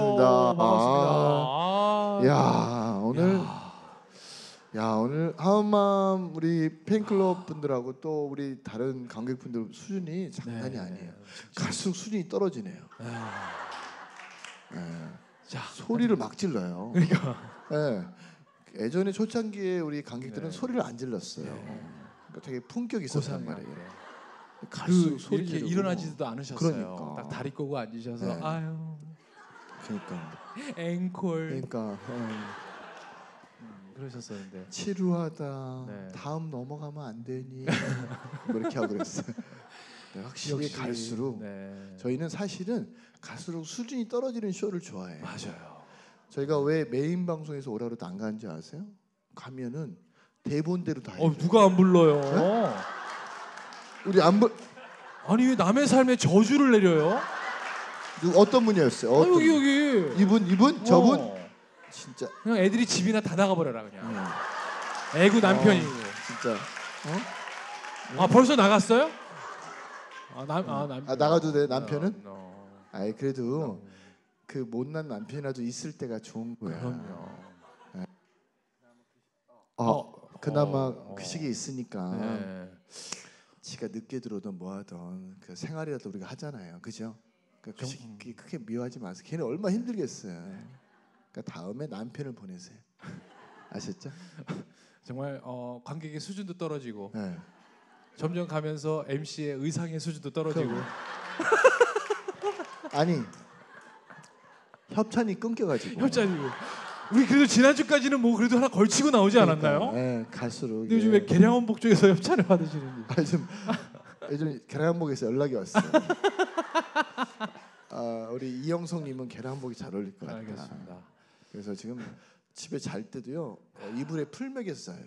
반갑습니다 반갑습니다. 아, 아, 야 오늘 야 오늘 하은맘 우리 팬클럽 분들하고 또 우리 다른 관객분들 수준이 장난이 네. 아니에요 갈수록 수준이 떨어지네요 자, 소리를 막 질러요. 그러니까 예. 예전에 초창기에 우리 관객들은 네. 소리를 안 질렀어요. 그러니까 되게 품격 있었단. 말이에요. 그 갈수록 소리 이렇게 지르고. 일어나지도 않으셨어요. 그러니까. 딱 다리 꼬고 앉으셔서 네. 아유 그러니까 앵콜 그러니까 어, 음, 그러셨었는데 치루하다. 네. 다음 넘어가면 안 되니 뭐 이렇게 하고 그랬어요. 네, 확실히 역시, 갈수록 네. 저희는 사실은 갈수록 수준이 떨어지는 쇼를 좋아해요. 맞아요. 저희가 왜 메인 방송에서 오라 그래도 안 가는지 아세요? 가면은 대본대로 다 해요. 어 누가 안 불러요? 네? 우리 안 보, 아니 왜 남의 삶에 저주를 내려요? 누 어떤 분이었어요? 아, 어떤 여기 분? 여기 이분 이분 저분 어. 진짜 그냥 애들이 집이나 다 나가 버려라 그냥. 음, 애구 남편이고. 진짜 아 벌써 나갔어요? 아남아 남. 아, 나가도 돼, 남편은? 어, 어. 아이 그래도 그 못난 남편이라도 있을 때가 좋은 거야. 그럼요. 어, 어, 그나마 어, 그 시기에 있으니까 네. 지가 늦게 들어오든 뭐하든 그 생활이라도 우리가 하잖아요, 그죠? 그러니까 그 좀- 시기 크게 미워하지 마세요. 걔는 얼마 나 힘들겠어요. 그러니까 다음에 남편을 보내세요. 아셨죠? 정말 어, 관객의 수준도 떨어지고 네. 점점 가면서 MC의 의상의 수준도 떨어지고. 아니 협찬이 끊겨가지고 협찬이고 우리 그래도 지난주까지는 뭐 그래도 하나 걸치고 나오지 않았나요? 네, 갈수록 근데 요즘 왜 계량원복 쪽에서 협찬을 받으시는지 아, 요즘 요즘 계란한복에서 연락이 왔어요. 아, 우리 이영성님은 계란한복이 잘 어울릴 것 같다. 알겠습니다. 그래서 지금 집에 잘 때도요 어, 이불에 풀맥에서 자요.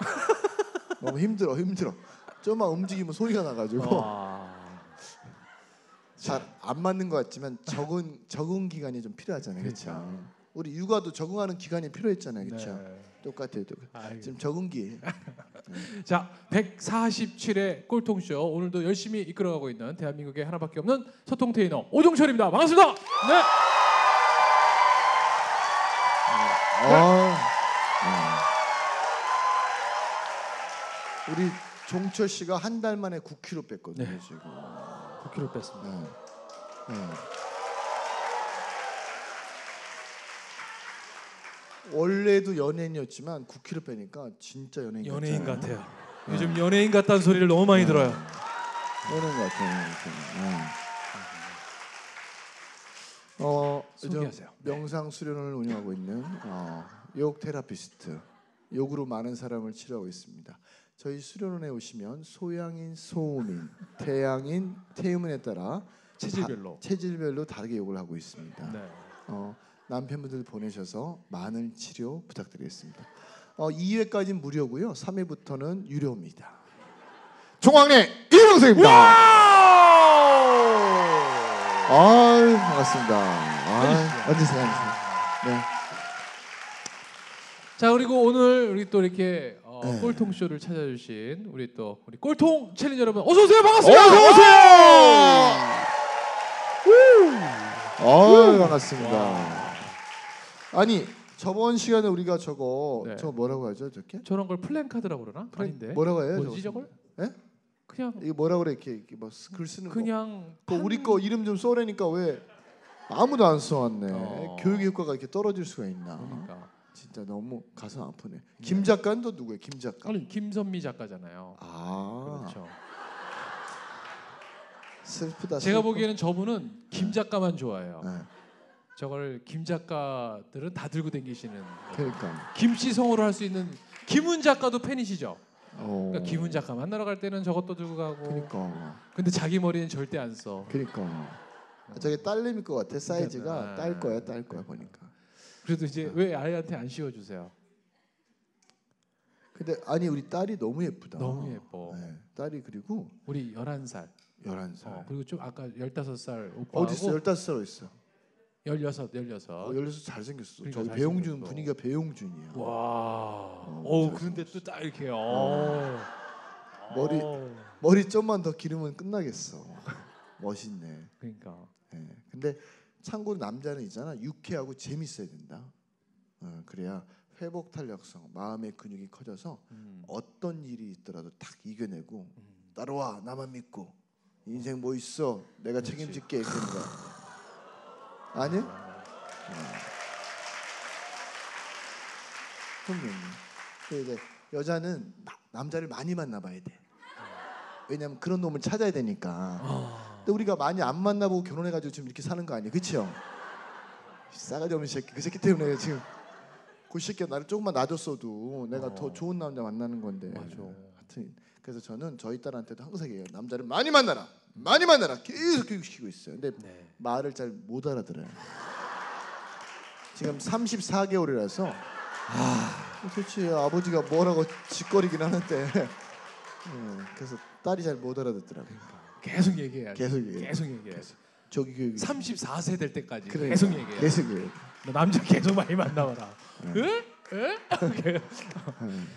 너무 힘들어 힘들어. 좀만 움직이면 소리가 나가지고 와. 잘안 맞는 것 같지만 적응 적응 기간이 좀 필요하잖아요, 그렇죠? 우리 육아도 적응하는 기간이 필요했잖아요, 그렇죠? 네. 똑같아요, 똑같아요. 지금 적응기. 자, 147회 꼴통쇼 오늘도 열심히 이끌어가고 있는 대한민국에 하나밖에 없는 소통 테이너 오종철입니다. 반갑습니다. 네. 아, 네. 우리 종철 씨가 한 달 만에 9kg 뺐거든요 네. 지금. 9kg 뺐습니다. 네. 네. 원래도 연예인이었지만 9kg 빼니까 진짜 연예인 연예인 같잖아요. 같아요. 요즘 연예인 같다는 소리를 너무 많이 들어요. 연예인 같아요. 네. 어, 소개하세요. 명상 수련을 운영하고 있는 어, 욕 테라피스트. 욕으로 많은 사람을 치료하고 있습니다. 저희 수련원에 오시면 소양인 소음인, 태양인 태음인에 따라 체질별로. 다- 체질별로 다르게 욕을 하고 있습니다. 네. 어, 남편분들 보내셔서 많은 치료 부탁드리겠습니다. 어, 2회까지는 무료고요. 3회부터는 유료입니다. 종황래 이영석입니다. 아유 반갑습니다. 아, 앉으세요, 앉으세요. 네. 자 그리고 오늘 우리 또 이렇게 어, 네. 꼴통 쇼를 찾아주신 우리 또 우리 꼴통 챌린저 여러분 어서 오세요 반갑습니다. 어서 오세요. 아유 반갑습니다. 아니 저번 시간에 우리가 저거 네. 저 뭐라고 하죠, 저게? 저런 걸 플랜카드라고 그러나? 아닌데. 뭐라고 해요? 뭐지? 저걸? 예? 그냥 이게 뭐라 그래 이렇게, 이렇게 뭐글 쓰는 거. 그냥 그 우리 거 이름 좀 써라니까 왜 아무도 안 써왔네. 어. 교육 효과가 이렇게 떨어질 수가 있나? 그러니까. 진짜 너무 가슴 아프네. 김 작가는 또 누구예요? 김 작가. 아니 김선미 작가잖아요. 아 그렇죠. 슬프다. 제가 슬퍼. 보기에는 저분은 김 작가만 좋아해요. 네, 저걸 김 작가들은 다 들고 다니시는 그러니까 김씨 성으로 할 수 있는 김훈 작가도 팬이시죠? 어. 그러니까 김훈 작가 만나러 갈 때는 저것도 들고 가고. 그러니까. 근데 자기 머리는 절대 안 써. 그러니까. 아, 저게 딸내미 것 같아. 사이즈가 그러니까. 딸 거야, 딸 거야 보니까. 그래도 이제 왜 아이한테 안 씌워 주세요? 근데 아니 우리 딸이 너무 예쁘다. 너무 예뻐. 네, 딸이 그리고 우리 11살. 11살. 어, 그리고 좀 아까 15살 오빠하고 어디 있어? 15살 있어. 16, 16. 어, 16살 잘생겼어. 그러니까 저기 잘생겼어. 배용준 분위기가 배용준이야. 와. 어, 어, 잘생겼어. 그런데 또 딱 이렇게 어. 머리- 어. 머리 좀만 더 기르면 끝나겠어. 멋있네. 그러니까. 예. 근데 참고로 남자는 있잖아. 유쾌하고 재밌어야 된다. 어, 그래야 회복 탄력성, 마음의 근육이 커져서 음. 어떤 일이 있더라도 딱 이겨내고 음. 따라와 나만 믿고 인생 뭐 있어 내가 그렇지. 책임질게 거 아니? 그럼요. 그 이제 여자는 나- 남자를 많이 만나봐야 돼. 왜냐면 그런 놈을 찾아야 되니까. 아. 근데 우리가 많이 안 만나보고 결혼해가지고 지금 이렇게 사는 거 아니야, 그렇죠? 싸가지 없는 새끼, 그 새끼 때문에 지금 그 새끼가 나를 조금만 놔줬어도 내가 어. 더 좋은 남자 만나는 건데. 맞아. 하여튼 그래서 저는 저희 딸한테도 항상 얘기해요. 남자를 많이 만나라, 많이 만나라 계속 교육시키고 있어요. 근데 네. 말을 잘 못 알아들어요. 지금 34개월이라서 아, 도대체 아버지가 뭐라고 짓거리긴 하는데 예, 그래서 딸이 잘 못 알아듣더라고요. 계속 얘기해야 돼. 계속 얘기해. 계속 얘기해. 저기 교육 34세 될 때까지 그러니까, 계속 얘기해. 계속 얘기해. 너 남자 계속 많이 만나봐라. 네. 에? 에? 음.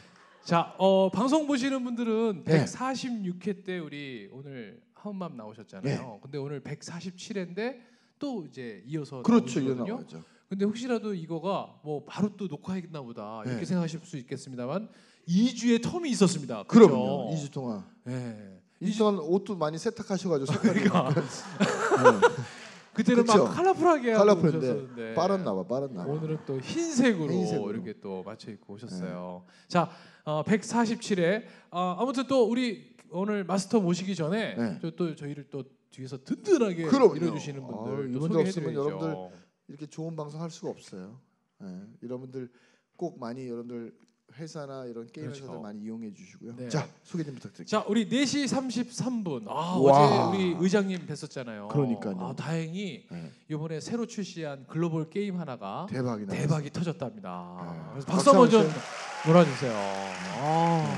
자, 어, 방송 보시는 분들은 네. 146회 때 우리 오늘 하운맘 나오셨잖아요. 근데 오늘 147회인데 또 이제 이어서 그렇죠. 나오죠. 근데 혹시라도 이거가 뭐 바로 또 녹화했나 보다 이렇게 네. 생각하실 수 있겠습니다만 2주의 텀이 있었습니다. 그럼요. 그죠? 2주 동안. 네. 2주 동안 옷도 많이 세탁하셔가지고 색깔이 그러니까 네. 그때는 그쵸? 막 컬러풀하게 컬러풀인데 빠졌나 봐, 빠졌나 봐. 오늘은 또 흰색으로, 흰색으로. 이렇게 또 맞춰 입고 오셨어요. 자, 어, 147회. 어, 아무튼 또 우리 오늘 마스터 모시기 전에 네. 또, 또 저희를 또 뒤에서 든든하게 그럼요. 밀어주시는 아, 분들 또 이분들 없으면. 여러분들 이렇게 좋은 방송 할 수가 없어요. 예, 여러분들 꼭 많이 여러분들 회사나 이런 게임 그렇죠. 회사들 많이 이용해 주시고요. 네. 자 소개 좀 부탁드릴게요. 자, 우리 4시 33분. 아, 와. 어제 우리 의장님 뵀었잖아요. 그러니까요. 아, 다행히 네, 이번에 새로 출시한 글로벌 게임 하나가 대박이 나. 대박이 터졌답니다. 네. 그래서 박수 한번 좀 한번 놀아주세요. 아.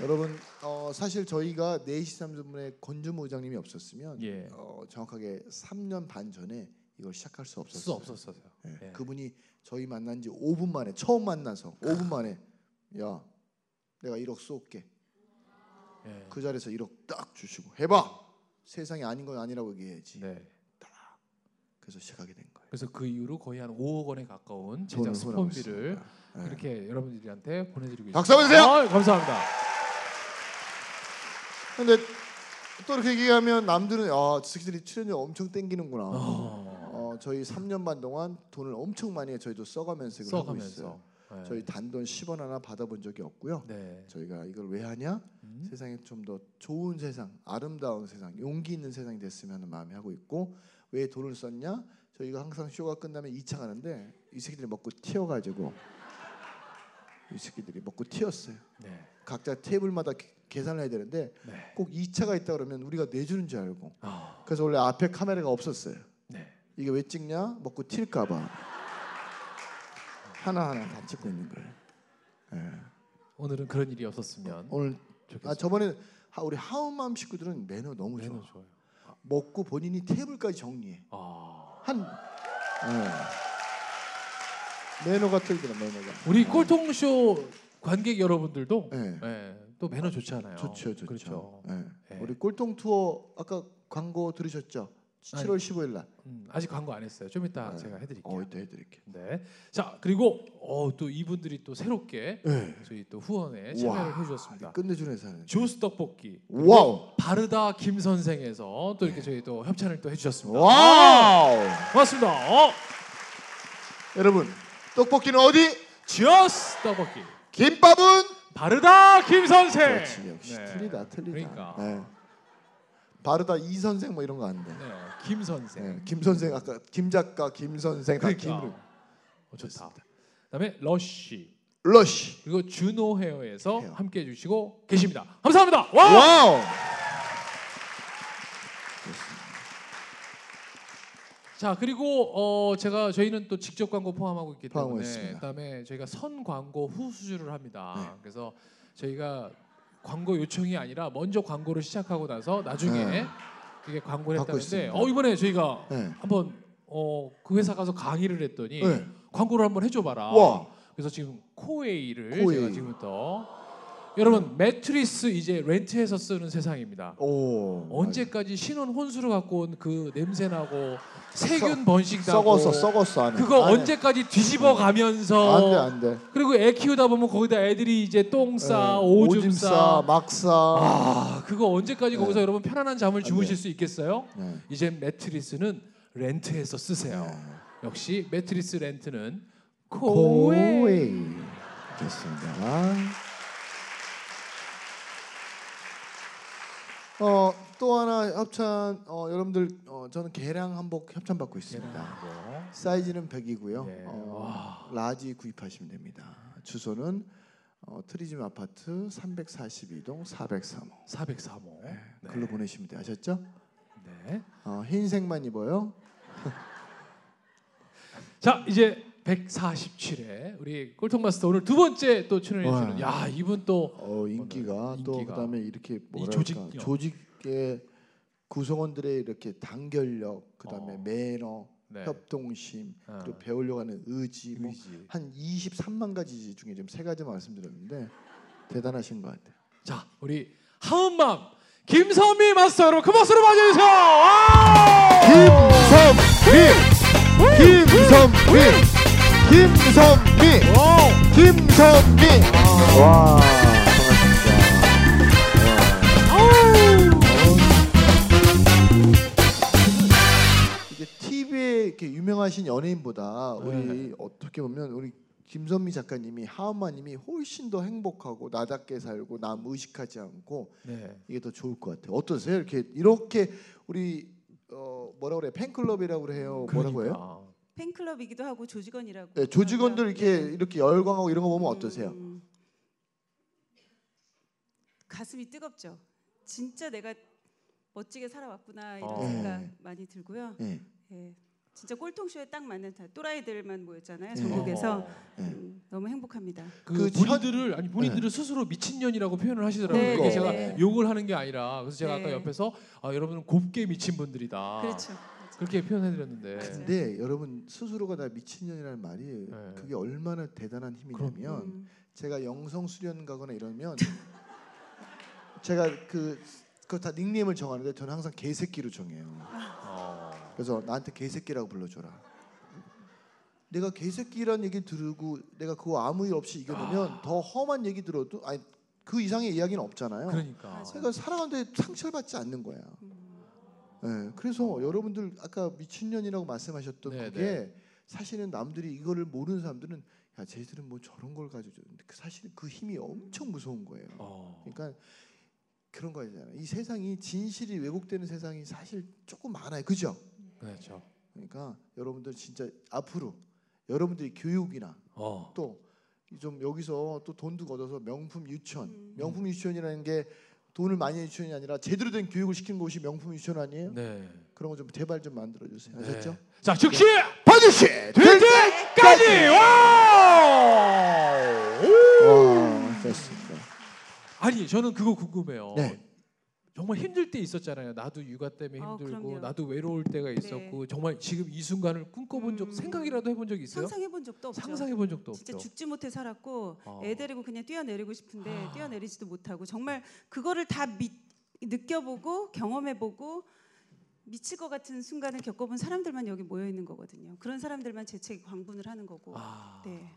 여러분 어, 사실 저희가 4시 30분에 권준모 의장님이 없었으면 예. 어, 정확하게 3년 반 전에 이걸 시작할 수수 없었어요. 없었어요. 예, 예. 그분이 저희 만난 지 5분 만에 처음 만나서 5분 만에 야 내가 1억 쏠게. 예. 그 자리에서 1억 딱 주시고 해봐. 세상이 아닌 건 아니라고 얘기해야지. 네. 그래서 시작하게 된 거예요. 그래서 그 이후로 거의 한 5억 원에 가까운 제작 스폰비를 있습니다. 네. 이렇게 여러분들한테 보내드리고 박수 한번 주세요. 아, 감사합니다. 근데 또 이렇게 얘기하면 남들은 아, 저 새끼들이 출연료 엄청 땡기는구나. 어, 어, 저희 3년 반 동안 돈을 엄청 많이 저희도 써가면서 이걸 하고 있어요. 네. 저희 단돈 10원 하나 받아본 적이 없고요. 네. 저희가 이걸 왜 하냐? 음? 세상에 좀더 좋은 세상, 아름다운 세상, 용기 있는 세상이 됐으면 하는 마음이 하고 있고 왜 돈을 썼냐? 저희가 항상 쇼가 끝나면 2차 가는데 이 새끼들이 먹고 튀어가지고 이 새끼들이 먹고 튀었어요. 네. 각자 테이블마다 계- 계산을 해야 되는데 네. 꼭 2차가 있다 그러면 우리가 내주는 줄 알고 아, 그래서 원래 앞에 카메라가 없었어요. 네. 이게 왜 찍냐? 먹고 튈까봐 하나하나 다 찍고 있는 거예요. 예. 오늘은 그런 일이 없었으면 오늘 좋겠어요. 아 저번에 하- 우리 하우맘 식구들은 매너 너무 매너 좋아. 좋아요. 먹고 본인이 테이블까지 정리해. 아, 한 예. 매너가 틀리더라 매너가. 우리 꼴통쇼 관객 여러분들도 예. 네, 또 매너 좋잖아요. 좋죠, 좋죠. 그렇죠. 예. 예. 우리 꼴통 투어 아까 광고 들으셨죠? 7월 15일 날. 음, 아직 광고 안 했어요. 좀 이따 네. 제가 해드릴게요. 어, 이따 해드릴게. 네. 자 그리고 어, 또 이분들이 또 새롭게 예. 저희 또 후원에. 참여를 해주셨습니다. 끝내주는 회사는. 죠스 떡볶이 와우. 바르다 김 선생에서 또 이렇게 저희 또 협찬을 또 해주셨습니다. 와우. 고맙습니다. 어, 여러분 떡볶이는 어디? 죠스 떡볶이 김밥은? 바르다 김 선생. 그렇지 역시 네. 틀리다 틀리다. 그러니까 네. 바르다 이 선생 뭐 이런 거 안 돼. 네, 김 선생. 네. 김 선생 아까 김 작가 김 선생 다 그러니까 김으로. 어, 좋다. 그다음에 러쉬 러쉬. 그리고 준호 헤어에서 헤어. 함께 해주시고 계십니다. 감사합니다. 와! 와우. 자 그리고 어 제가 저희는 또 직접 광고 포함하고 있기 포함하고 때문에 있습니다. 그다음에 저희가 선 광고 후 수주를 합니다. 네. 그래서 저희가 광고 요청이 아니라 먼저 광고를 시작하고 나서 나중에 네. 이게 광고를 받고 했다는데 있습니다. 어 이번에 저희가 네. 한번 어 그 회사 가서 강의를 했더니 네. 광고를 한번 해줘봐라. 와. 그래서 지금 코웨이를 코웨이. 제가 지금부터 여러분 매트리스 이제 렌트해서 쓰는 세상입니다. 오. 언제까지 신혼 혼수를 갖고 온 그 냄새 나고 세균 번식 나고 썩었어, 썩었어 안에. 그거 안에. 언제까지 뒤집어 가면서 안 돼 안 돼. 그리고 애 키우다 보면 거기다 애들이 이제 똥 싸, 네. 오줌 싸. 막 싸. 아, 그거 언제까지 네. 거기서 여러분 편안한 잠을 안 주무실 돼. 수 있겠어요? 네. 이제 매트리스는 렌트해서 쓰세요. 네. 역시 매트리스 렌트는. 코웨이. 됐습니다. 어, 또 하나 협찬 어, 여러분들 어, 저는 개량 한복 협찬 받고 있습니다. 사이즈는 100이고요. 네. 어, 라지 구입하시면 됩니다. 주소는 어, 트리지움 아파트 342동 403호. 403호. 네, 네. 글로 보내시면 돼요. 아셨죠? 네. 어, 흰색만 입어요. 자 이제 147회 우리 꼴통 마스터 오늘 두 번째 또 출연해 주시는 와. 야 이분 또 어, 인기가 또 인기가. 그다음에 이렇게 뭐랄까 조직력. 조직 의 구성원들의 이렇게 단결력, 그다음에 어. 매너, 네. 협동심, 어. 그리고 배우려고 하는 의지, 뭐 의지. 한 23만 가지 중에 지금 세 가지 말씀드렸는데 대단하신 것 같아요. 자 우리 하은맘 김선미 마스터 여러분 큰 박수로 맞아주세요. 와! 김선미, 김선미, 김선미, 김선미. 와, 이렇게 유명하신 연예인보다 우리 네. 어떻게 보면 우리 김선미 작가님이 하은마님이 훨씬 더 행복하고 나답게 살고 남 의식하지 않고 네. 이게 더 좋을 것 같아요. 어떠세요? 이렇게 이렇게 우리 어 뭐라 그래 팬클럽이라고 그래요. 뭐라고 해요? 그러니까. 팬클럽이기도 하고 조직원이라고. 네, 조직원들 하고요. 이렇게 네. 이렇게 열광하고 이런 거 보면 어떠세요? 음, 가슴이 뜨겁죠. 진짜 내가 멋지게 살아왔구나 이런 어. 생각 네. 많이 들고요. 네. 예, 진짜 꼴통쇼에 딱 맞는 다- 또라이들만 모였잖아요. 네. 전국에서 어. 네. 음, 너무 행복합니다. 그, 그 본인들을 아니 본인들을 스스로 미친년이라고 표현을 하시더라고요. 네, 네, 제가 네. 욕을 하는 게 아니라 그래서 제가 아까 네. 옆에서 아, 여러분은 곱게 미친 분들이다. 그렇죠. 그렇게 표현해드렸는데. 근데 여러분 스스로가 다 미친년이라는 말이 네. 그게 얼마나 대단한 힘이냐면 음, 제가 영성 수련 가거나 이러면 제가 그 그거 다 닉네임을 정하는데 저는 항상 개새끼로 정해요. 어. 그래서 나한테 개새끼라고 불러줘라. 내가 개새끼라는 얘기 들고 내가 그거 아무 일 없이 이겨내면 더 험한 얘기 들어도 아니 그 이상의 이야기는 없잖아요. 그러니까. 그러니까 살아가는데 상처를 받지 않는 거야. 음. 네, 그래서 여러분들 아까 미친년이라고 말씀하셨던 네, 그게 사실은 남들이 이거를 모르는 사람들은 야 쟤들은 뭐 저런 걸 가지고 그 사실 그 힘이 엄청 무서운 거예요. 어. 그러니까 그런 거잖아요. 이 세상이 진실이 왜곡되는 세상이 사실 조금 많아요. 그죠? 그렇죠. 그러니까 여러분들 진짜 앞으로 여러분들이 교육이나 어. 또좀 여기서 또 돈도 걷어서 명품 유치원, 음. 명품 유치원이라는 게 돈을 많이 유치원이 아니라 제대로 된 교육을 시키는 곳이 명품 유치원 아니에요? 네. 그런 거 좀 제발 좀 만들어 주세요. 아셨죠? 네. 자 즉시 반드시 될 때까지 와! 와, 됐습니다. 아니 저는 그거 궁금해요. 네. 정말 힘들 때 있었잖아요. 나도 육아 때문에 아, 힘들고 그럼요. 나도 외로울 때가 있었고 정말 지금 이 순간을 꿈꿔본 적 음. 생각이라도 해본 적 있어요? 상상해 본 적도 없죠. 상상해 본 적도 진짜 없죠. 죽지 못해 살았고 어. 애 데리고 그냥 뛰어내리고 싶은데 아. 뛰어내리지도 못하고 정말 그거를 다 미, 느껴보고 경험해보고 미칠 것 같은 순간을 겪어본 사람들만 여기 모여 있는 거거든요. 그런 사람들만 제 책에 광분을 하는 거고. 아, 네.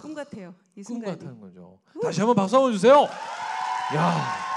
꿈 같아요. 이꿈 순간이. 같다는 거죠. 다시 한번 박수 한번 주세요. 야.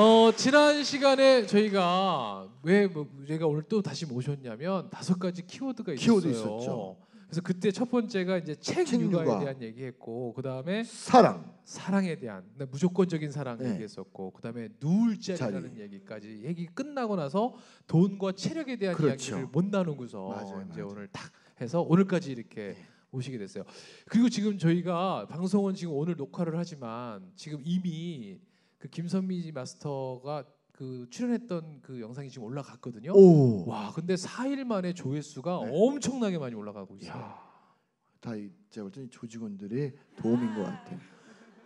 어 지난 시간에 저희가 왜뭐 제가 오늘 또 다시 모셨냐면 다섯 가지 키워드가 있었어요. 키워드 있었죠. 그래서 그때 첫 번째가 이제 책, 책 육아에 육아. 대한 얘기했고 그 다음에 사랑. 사랑에 대한 네, 무조건적인 사랑 네. 얘기했었고 그 다음에 누울 자리라는 자리. 얘기까지 얘기 끝나고 나서 돈과 체력에 대한 그렇죠. 이야기를 못 나누고서 맞아요, 이제 맞아요. 오늘 딱 해서 오늘까지 이렇게 네. 모시게 됐어요. 그리고 지금 저희가 방송은 지금 오늘 녹화를 하지만 지금 이미 그 김선미 마스터가 그 출연했던 그 영상이 지금 올라갔거든요. 오. 와, 근데 4일 만에 조회수가 네. 엄청나게 많이 올라가고 있어요. 야, 다 이- 제가 볼 때는 조직원들의 도움인 것 같아요.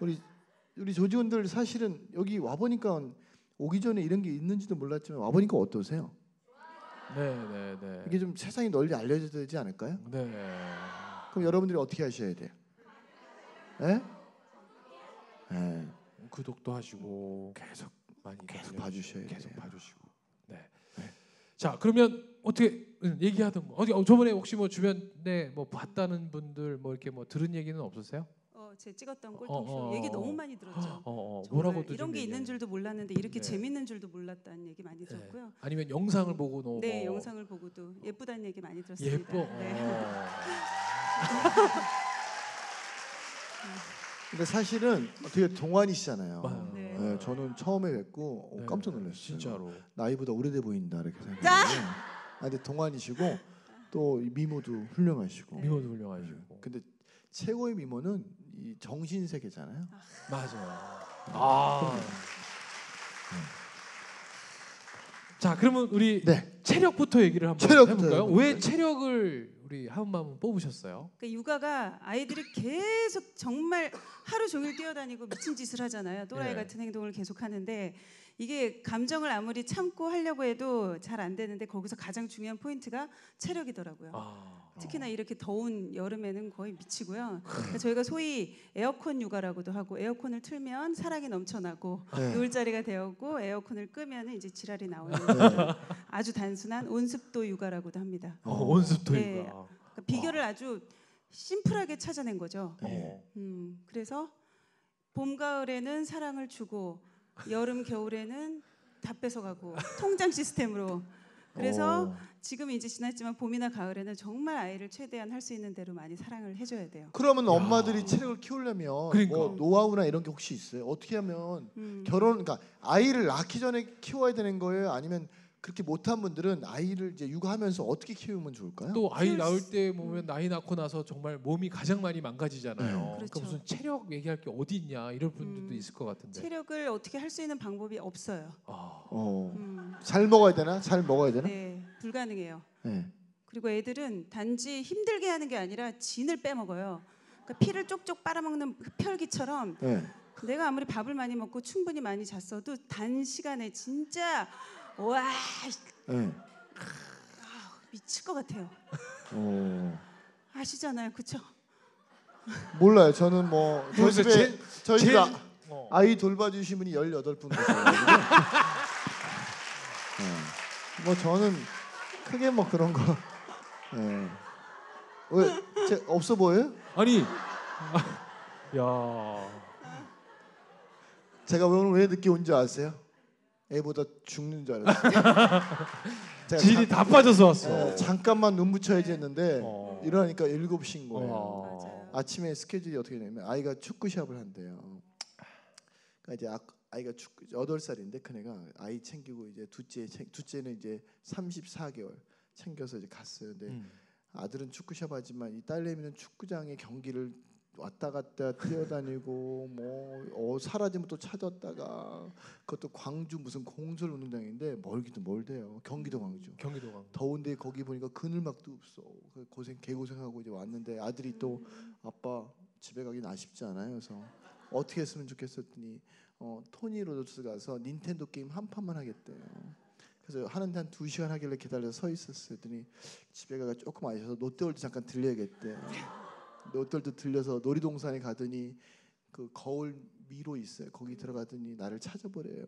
우리 우리 조직원들 사실은 여기 와 보니까 오기 전에 이런 게 있는지도 몰랐지만 와 보니까 어떠세요? 네, 네, 네. 이게 좀 세상이 널리 알려져야 되지 않을까요? 네. 그럼 여러분들이 어떻게 하셔야 돼요? 예? 예, 구독도 하시고 계속 많이 계속 봐주셔야 계속 돼요. 봐주시고. 네. 자 그러면 어떻게 응, 얘기하던 거 어디 어, 저번에 혹시 뭐 주변에 뭐 봤다는 분들 뭐 이렇게 뭐 들은 얘기는 없었어요? 어, 제 찍었던 어, 꼴통쇼 어, 얘기 어. 너무 많이 들었죠. 어, 어 뭐라고도 이런 좀게 있는. 줄도 몰랐는데 이렇게 네. 재밌는 줄도 몰랐다는 얘기 많이 네. 들었고요. 아니면 영상을 보고 너무 네, 뭐 영상을 보고도 예쁘다는 얘기 많이 들었습니다. 예뻐. 네. 어. 근데 사실은 되게 동안이시잖아요. 맞아요. 네. 예, 저는 처음에 뵙고 어, 네, 깜짝 놀랐어요. 진짜로. 나이보다 오래돼 보인다 이렇게 생각했는데 아, 근데 동안이시고 또이 미모도 훌륭하시고 네. 미모도 훌륭하시고. 근데 최고의 미모는 이 정신 세계잖아요. 맞아요. 아. 자 그러면 우리 네. 체력부터 얘기를 한번 체력부터 해볼까요? 해볼까요? 왜 체력을 우리 하은맘은 뽑으셨어요? 그러니까 육아가 아이들이 계속 정말 하루 종일 뛰어다니고 미친 짓을 하잖아요. 또라이 네. 같은 행동을 계속 하는데 이게 감정을 아무리 참고 하려고 해도 잘 안 되는데 거기서 가장 중요한 포인트가 체력이더라고요. 아. 특히나 이렇게 더운 여름에는 거의 미치고요. 그러니까 저희가 소위 에어컨 육아라고도 하고 에어컨을 틀면 사랑이 넘쳐나고 네. 누울 자리가 되었고 에어컨을 끄면 이제 지랄이 나오는 네. 아주 단순한 온습도 육아라고도 합니다. 어, 온습도 네. 이거. 그러니까 비결을 아주 심플하게 찾아낸 거죠. 어. 음, 그래서 봄 가을에는 사랑을 주고 여름 겨울에는 다 뺏어가고 통장 시스템으로 그래서 어. 지금 이제 지났지만 봄이나 가을에는 정말 아이를 최대한 할 수 있는 대로 많이 사랑을 해줘야 돼요. 그러면 엄마들이 체력을 키우려면 그러니까. 뭐 노하우나 이런 게 혹시 있어요? 어떻게 하면 음. 결혼 그러니까 아이를 낳기 전에 키워야 되는 거예요? 아니면 그렇게 못한 분들은 아이를 이제 육아하면서 어떻게 키우면 좋을까요? 또 아이 낳을 수- 때 보면 나이 낳고 나서 정말 몸이 가장 많이 망가지잖아요. 네. 그러니까 그렇죠. 무슨 체력 얘기할 게 어디 있냐 이런 분들도 음. 있을 것 같은데. 체력을 어떻게 할 수 있는 방법이 없어요. 아. 어. 음, 잘 먹어야 되나? 잘 먹어야 되나? 네, 불가능해요. 네. 그리고 애들은 단지 힘들게 하는 게 아니라 진을 빼먹어요. 그러니까 피를 쪽쪽 빨아먹는 흡혈귀처럼 네. 내가 아무리 밥을 많이 먹고 충분히 많이 잤어도 단 시간에 진짜 와 네. 미칠 것 같아요. 어. 아시잖아요, 그렇죠? 몰라요. 저는 뭐 저희 모르겠어요. 집에 제- 저희 제- 집에 아, 어. 아이 돌봐주신 분이 18분 계셔가지고 네. 뭐 저는 크게 뭐 그런 거 네. 왜 제, 없어 보여요? 아니. 야. 제가 오늘 왜 늦게 온 줄 아세요? 애보다 죽는 줄 알았어요. 질이 다 빠져서 왔어. 네, 잠깐만 눈 붙여야지 했는데 어. 일어나니까 7시인 거예요. 어. 아침에 스케줄이 어떻게 되냐면 아이가 축구 시합을 한대요. 그러니까 이제 아, 아이가 축구 8살인데 큰 애가 아이 챙기고 이제 둘째 챙- 둘째는 이제 34개월 챙겨서 이제 갔어요. 근데 음. 아들은 축구 시합 하지만 이 딸내미는 축구장에 경기를 왔다 갔다 뛰어다니고 뭐 어, 사라지면 또 찾았다가 그것도 광주 무슨 공설 운동장인데 멀기도 멀대요. 경기도 광주. 경기도 강. 더운데 거기 보니까 그늘막도 없어. 그 고생 개고생하고 이제 왔는데 아들이 또 아빠 집에 가긴 아쉽지 않아요. 그래서 어떻게 했으면 좋겠었더니 어, 토이저러스 가서 닌텐도 게임 한 판만 하겠대요. 그래서 하는데 한 두 시간 하길래 기다려서 서 있었어요. 더니 집에 가가 조금 아쉬워서 롯데월드 잠깐 들려야겠대. 롯데월드 들려서 놀이동산에 가더니 그 거울 미로 있어요. 거기 들어가더니 나를 찾아버려요.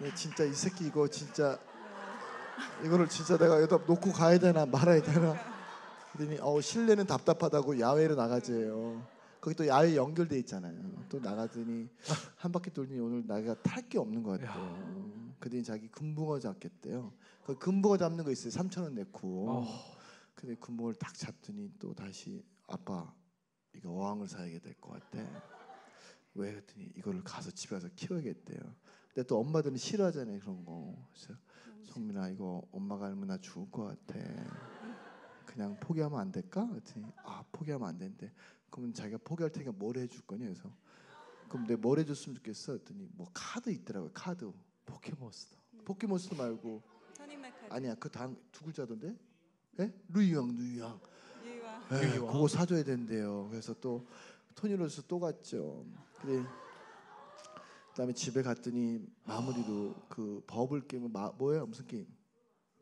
네, 진짜 이 새끼 이거 진짜 이거를 진짜 내가 여기다 놓고 가야 되나 말아야 되나? 그랬더니 어 실내는 답답하다고 야외로 나가재요. 거기 또 야외 연결돼 있잖아요. 또 나가더니 한 바퀴 돌더니 오늘 내가 탈 게 없는 것 같아요. 그랬더니 자기 금붕어 잡겠대요. 그 금붕어 잡는 거 있어요. 3천 원 내고. 어. 근데 금붕어를 딱 잡더니 또 다시 아빠 이거 어항을 사야 될 것 같아 왜 그랬더니 이거를 가서 집에 가서 키워야겠대요 근데 또 엄마들은 싫어하잖아요 그런 거 그래서 성민아 이거 엄마가 알면 나 죽을 것 같아. 그냥 포기하면 안 될까? 그랬더니 아 포기하면 안 된대. 그러면 자기가 포기할 테니까 뭘 해줄 거냐 그래서 그럼 내가 뭘 해줬으면 좋겠어? 했더니 뭐 카드 있더라고요. 카드. 포켓몬스터. 포켓몬스터 말고. 아니야 그 다음 두 글자던데? 예? 유희왕 유희왕. 예, 유희왕. 그거 사줘야 된대요. 그래서 또 토이저러스 또 갔죠. 근데 그다음에 집에 갔더니 마무리로 그 버블 게임은 마, 뭐예요? 무슨 게임?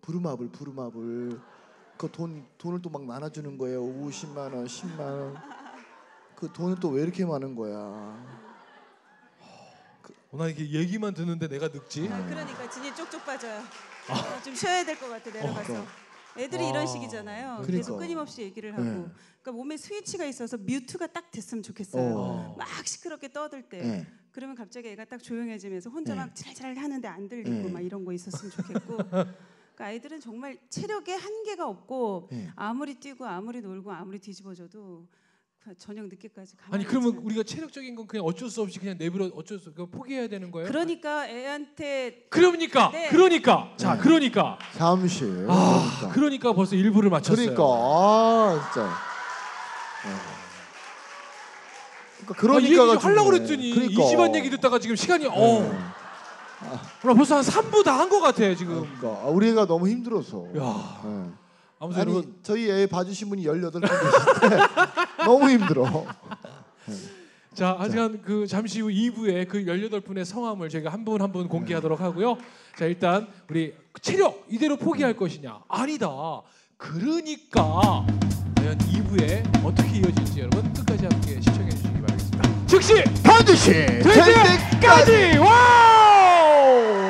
부루마블 부루마블 그 돈 돈을 또 막 나눠주는 거예요. 50만 원, 10만 원. 그 돈은 또 왜 이렇게 많은 거야? 어, 나 이게 얘기만 듣는데 내가 늙지? 아, 그러니까 진이 쪽쪽 빠져요. 아, 좀 쉬어야 될 것 같아 내려가서. 그러니까. 애들이 와. 이런 식이잖아요. 그러니까. 계속 끊임없이 얘기를 하고. 네. 그러니까 몸에 스위치가 있어서 뮤트가 딱 됐으면 좋겠어요. 어. 막 시끄럽게 떠들 때. 예. 그러면 갑자기 애가 딱 조용해지면서 혼자 네. 막 잘잘 하는데 안 들리고 네. 막 이런 거 있었으면 좋겠고. 그러니까 아이들은 정말 체력에 한계가 없고 예. 아무리 뛰고 아무리 놀고 아무리 뒤집어져도 그 저녁 늦게까지 가만히 아니 그러면 않아요. 우리가 체력적인 건 그냥 어쩔 수 없이 그냥 내버려 어쩔 수 없이 포기해야 되는 거예요? 그러니까 애한테 그러니까 네. 그러니까 자 네. 그러니까 잠시. 아 그러니까. 그러니까 벌써 일부를 마쳤어요. 그러니까 아 진짜. 예. 그러니까 그러니까가 좀 하려고. 그랬더니 그러니까. 이 집안 얘기 듣다가 지금 시간이 예. 어. 나 벌써 한 3부 다 한 것 같아 지금. 그러니까 아, 우리 애가 너무 힘들어서. 야. 예. 아무튼 아니 여러분 저희 애 봐주신 분이 18분 계신데 너무 힘들어. 자, 하지만 그 잠시 후 2부에 그 18분의 성함을 저희가 한 분 한 분 공개하도록 하고요. 자, 일단 우리 체력 이대로 포기할 것이냐? 아니다. 그러니까 과연 2부에 어떻게 이어질지 여러분 끝까지 함께 시청해 주시기 바라겠습니다. 즉시 반드시 될 때까지 와!